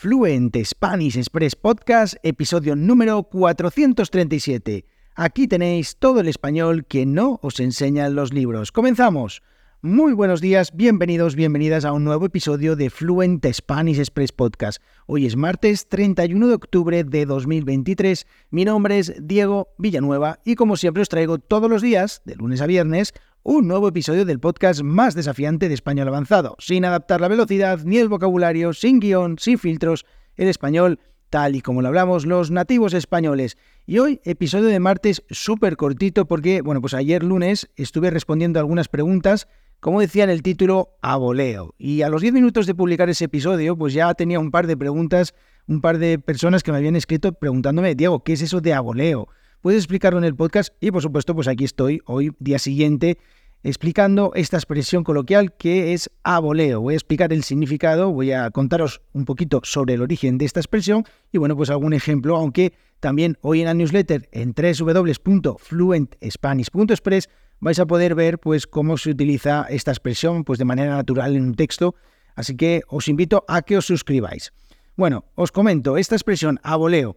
Fluent Spanish Express Podcast, episodio número 437. Aquí tenéis todo el español que no os enseñan los libros. ¡Comenzamos! Muy buenos días, bienvenidos, bienvenidas a un nuevo episodio de Fluent Spanish Express Podcast. Hoy es martes 31 de octubre de 2023. Mi nombre es Diego Villanueva y como siempre os traigo todos los días, de lunes a viernes, un nuevo episodio del podcast más desafiante de español avanzado, sin adaptar la velocidad ni el vocabulario, sin guion, sin filtros, el español tal y como lo hablamos los nativos españoles. Y hoy episodio de martes súper cortito porque, bueno, pues ayer lunes estuve respondiendo algunas preguntas como decía en el título, a. Y a los 10 minutos de publicar ese episodio, pues ya tenía un par de preguntas, un par de personas que me habían escrito preguntándome, Diego, ¿qué es eso de a? ¿Puedes explicarlo en el podcast? Y por supuesto, pues aquí estoy hoy, día siguiente, explicando esta expresión coloquial que es a. Voy a explicar el significado, voy a contaros un poquito sobre el origen de esta expresión y bueno, pues algún ejemplo, aunque también hoy en la newsletter en www.fluentspanish.express vais a poder ver pues cómo se utiliza esta expresión pues de manera natural en un texto, así que os invito a que os suscribáis. Bueno, os comento, esta expresión a voleo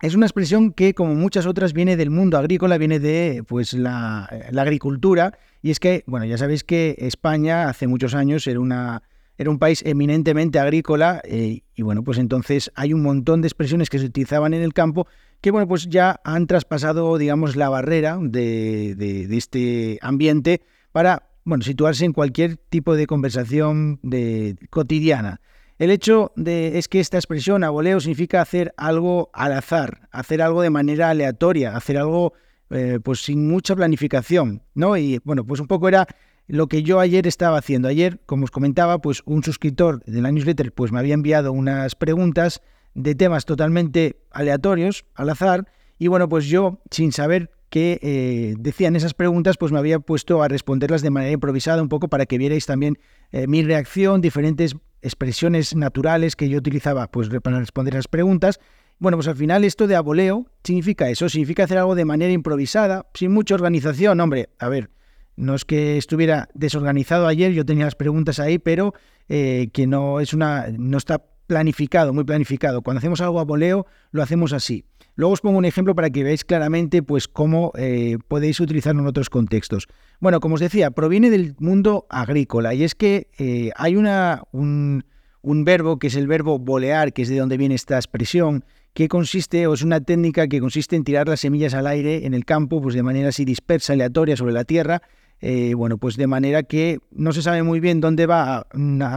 es una expresión que, como muchas otras, viene del mundo agrícola, viene de pues, la, agricultura. Y es que, bueno, ya sabéis que España hace muchos años era, una, era un país eminentemente agrícola eh, y, bueno, pues entonces hay un montón de expresiones que se utilizaban en el campo que, bueno, pues ya han traspasado, digamos, la barrera de, de este ambiente para, bueno, situarse en cualquier tipo de conversación de, cotidiana. El hecho de, es que esta expresión a voleo significa hacer algo al azar, hacer algo de manera aleatoria, hacer algo eh, pues sin mucha planificación, ¿no? Y bueno, pues un poco era lo que yo ayer estaba haciendo. Ayer, como os comentaba, pues un suscriptor de la newsletter pues me había enviado unas preguntas de temas totalmente aleatorios, al azar, y bueno, pues yo, sin saber qué eh, decían esas preguntas, pues me había puesto a responderlas de manera improvisada, un poco para que vierais también eh, mi reacción, diferentes expresiones naturales que yo utilizaba pues, para responder las preguntas. Bueno, pues al final esto de aboleo significa eso, significa hacer algo de manera improvisada, sin mucha organización. Hombre, a ver, no es que estuviera desorganizado ayer, yo tenía las preguntas ahí, pero eh, que no es una, no está planificado, muy planificado. Cuando hacemos algo a voleo, lo hacemos así. Luego os pongo un ejemplo para que veáis claramente pues, cómo eh, podéis utilizarlo en otros contextos. Bueno, como os decía, proviene del mundo agrícola y es que eh, hay una, un, verbo que es el verbo bolear, que es de donde viene esta expresión, que consiste, o es una técnica que consiste en tirar las semillas al aire en el campo, pues de manera así dispersa, aleatoria sobre la tierra, eh, bueno, pues de manera que no se sabe muy bien dónde va a,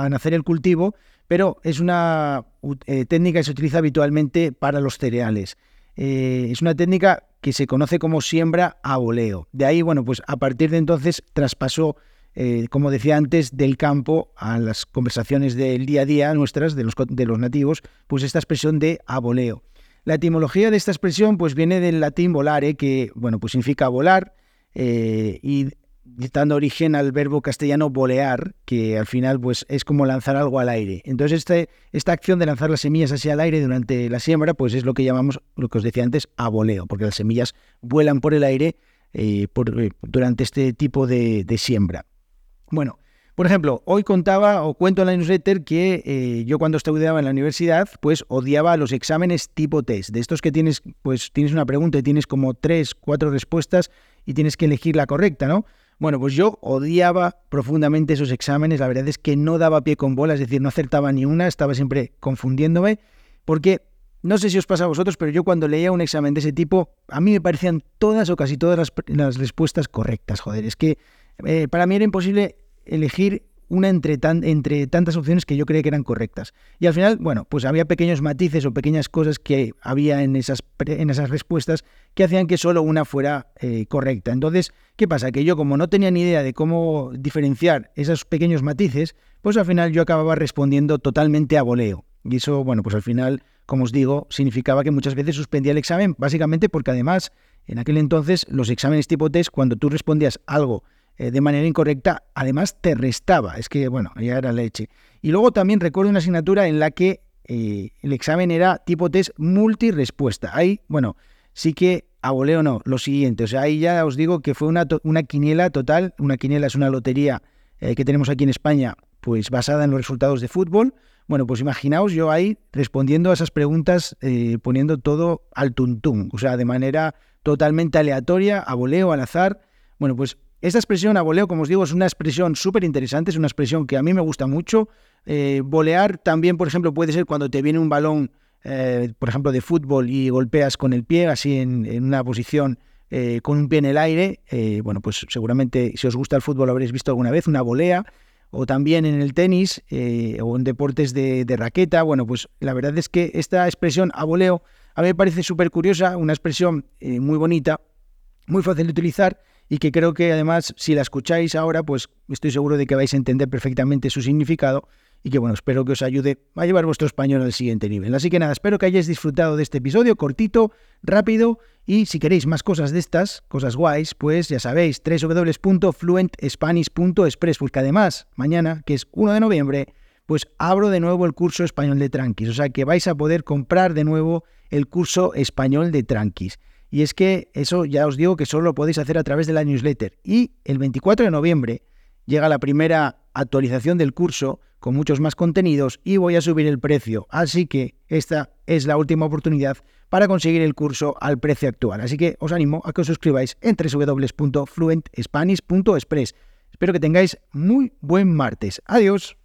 nacer el cultivo, pero es una técnica que se utiliza habitualmente para los cereales. Eh, es una técnica que se conoce como siembra a voleo. De ahí, bueno, pues a partir de entonces traspasó, eh, como decía antes, del campo a las conversaciones del día a día nuestras, de los, de los nativos, pues esta expresión de a voleo. La etimología de esta expresión pues viene del latín volare, que bueno, pues significa volar, eh, y dando origen al verbo castellano bolear, que al final pues es como lanzar algo al aire. Entonces este, esta acción de lanzar las semillas hacia el aire durante la siembra, pues es lo que llamamos, lo que os decía antes, aboleo, porque las semillas vuelan por el aire eh, eh, durante este tipo de, siembra. Bueno, por ejemplo, hoy contaba o cuento en la newsletter que eh, yo cuando estudiaba en la universidad, pues odiaba los exámenes tipo test, de estos que tienes, pues tienes una pregunta y tienes como tres, cuatro respuestas y tienes que elegir la correcta, ¿no? Bueno, pues yo odiaba profundamente esos exámenes, la verdad es que no daba pie con bola, es decir, no acertaba ni una, estaba siempre confundiéndome, porque no sé si os pasa a vosotros, pero yo cuando leía un examen de ese tipo, a mí me parecían todas o casi todas las, respuestas correctas, joder, es que eh, para mí era imposible elegir una entre, entre tantas opciones que yo creía que eran correctas. Y al final, bueno, pues había pequeños matices o pequeñas cosas que había en esas, en esas respuestas que hacían que solo una fuera eh, correcta. Entonces, ¿qué pasa? Que yo como no tenía ni idea de cómo diferenciar esos pequeños matices, pues al final yo acababa respondiendo totalmente a voleo. Y eso, bueno, pues al final, como os digo, significaba que muchas veces suspendía el examen, básicamente porque además, en aquel entonces, los exámenes tipo test, cuando tú respondías algo eh, de manera incorrecta, además te restaba. Es que, bueno, ya era leche. Y luego también recuerdo una asignatura en la que eh, el examen era tipo test multirespuesta. Ahí, bueno, sí que a voleo no, lo siguiente. O sea, ahí ya os digo que fue una, una quiniela total. Una quiniela es una lotería eh, que tenemos aquí en España, pues basada en los resultados de fútbol. Bueno, pues imaginaos yo ahí respondiendo a esas preguntas, poniendo todo al tuntum, o sea, de manera totalmente aleatoria, a voleo, al azar. Bueno, pues esta expresión a voleo, como os digo, es una expresión súper interesante, es una expresión que a mí me gusta mucho. Eh, volear también, por ejemplo, puede ser cuando te viene un balón, eh, por ejemplo, de fútbol y golpeas con el pie, así en, una posición con un pie en el aire. bueno, pues seguramente si os gusta el fútbol lo habréis visto alguna vez, una volea o también en el tenis eh, o en deportes de, raqueta. Bueno, pues la verdad es que esta expresión a voleo a mí me parece súper curiosa, una expresión eh, muy bonita, muy fácil de utilizar y que creo que además si la escucháis ahora, pues estoy seguro de que vais a entender perfectamente su significado y que bueno, espero que os ayude a llevar vuestro español al siguiente nivel. Así que nada, espero que hayáis disfrutado de este episodio cortito, rápido y si queréis más cosas de estas, cosas guays, pues ya sabéis, www.fluentspanish.express, porque además mañana, que es 1 de noviembre, pues abro de nuevo el curso español de Tranquis, o sea que vais a poder comprar de nuevo el curso español de Tranquis. Y es que eso ya os digo que solo lo podéis hacer a través de la newsletter. Y el 24 de noviembre llega la primera actualización del curso con muchos más contenidos y voy a subir el precio. Así que esta es la última oportunidad para conseguir el curso al precio actual. Así que os animo a que os suscribáis en www.fluentspanish.express. Espero que tengáis muy buen martes. Adiós.